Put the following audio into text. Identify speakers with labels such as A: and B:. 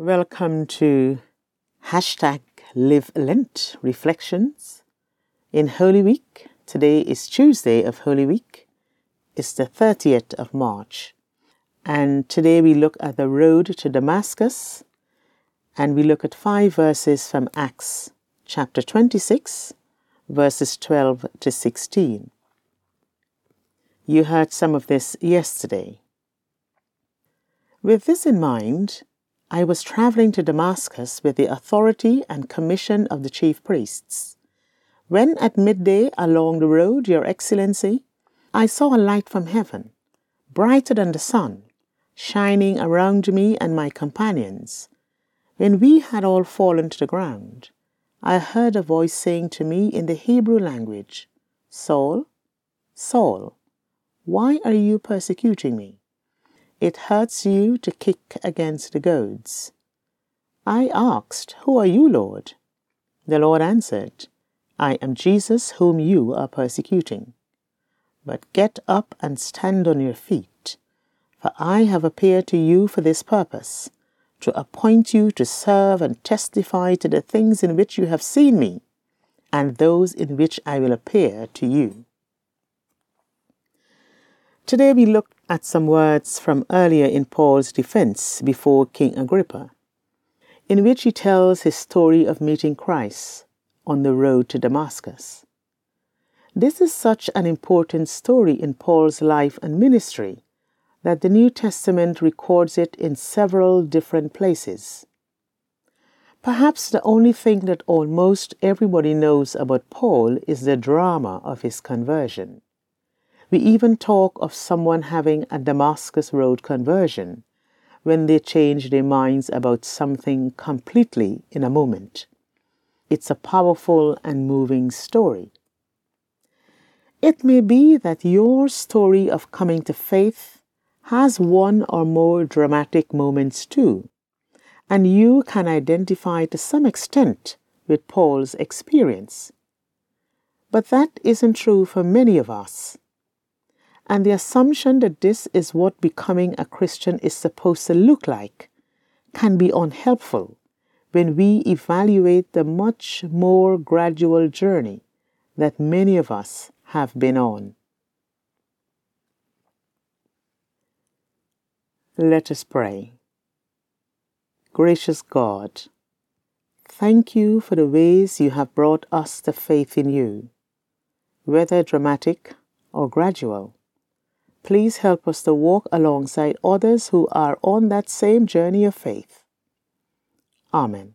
A: Welcome to hashtag Live Lent Reflections in Holy Week. Today is Tuesday of Holy Week. It's the 30th of March. And today we look at the road to Damascus and we look at five verses from Acts chapter 26, verses 12 to 16. You heard some of this yesterday. With this in mind, I was traveling to Damascus with the authority and commission of the chief priests. When at midday along the road, Your Excellency, I saw a light from heaven, brighter than the sun, shining around me and my companions. When we had all fallen to the ground, I heard a voice saying to me in the Hebrew language, Saul, Saul, why are you persecuting me? It hurts you to kick against the goads. I asked, Who are you, Lord? The Lord answered, I am Jesus whom you are persecuting. But get up and stand on your feet, for I have appeared to you for this purpose, to appoint you to serve and testify to the things in which you have seen me, and those in which I will appear to you. Today we look at some words from earlier in Paul's defense before King Agrippa, in which he tells his story of meeting Christ on the road to Damascus. This is such an important story in Paul's life and ministry that the New Testament records it in several different places. Perhaps the only thing that almost everybody knows about Paul is the drama of his conversion. We even talk of someone having a Damascus Road conversion when they change their minds about something completely in a moment. It's a powerful and moving story. It may be that your story of coming to faith has one or more dramatic moments too, and you can identify to some extent with Paul's experience. But that isn't true for many of us. And the assumption that this is what becoming a Christian is supposed to look like can be unhelpful when we evaluate the much more gradual journey that many of us have been on. Let us pray. Gracious God, thank you for the ways you have brought us to faith in you, whether dramatic or gradual. Please help us to walk alongside others who are on that same journey of faith. Amen.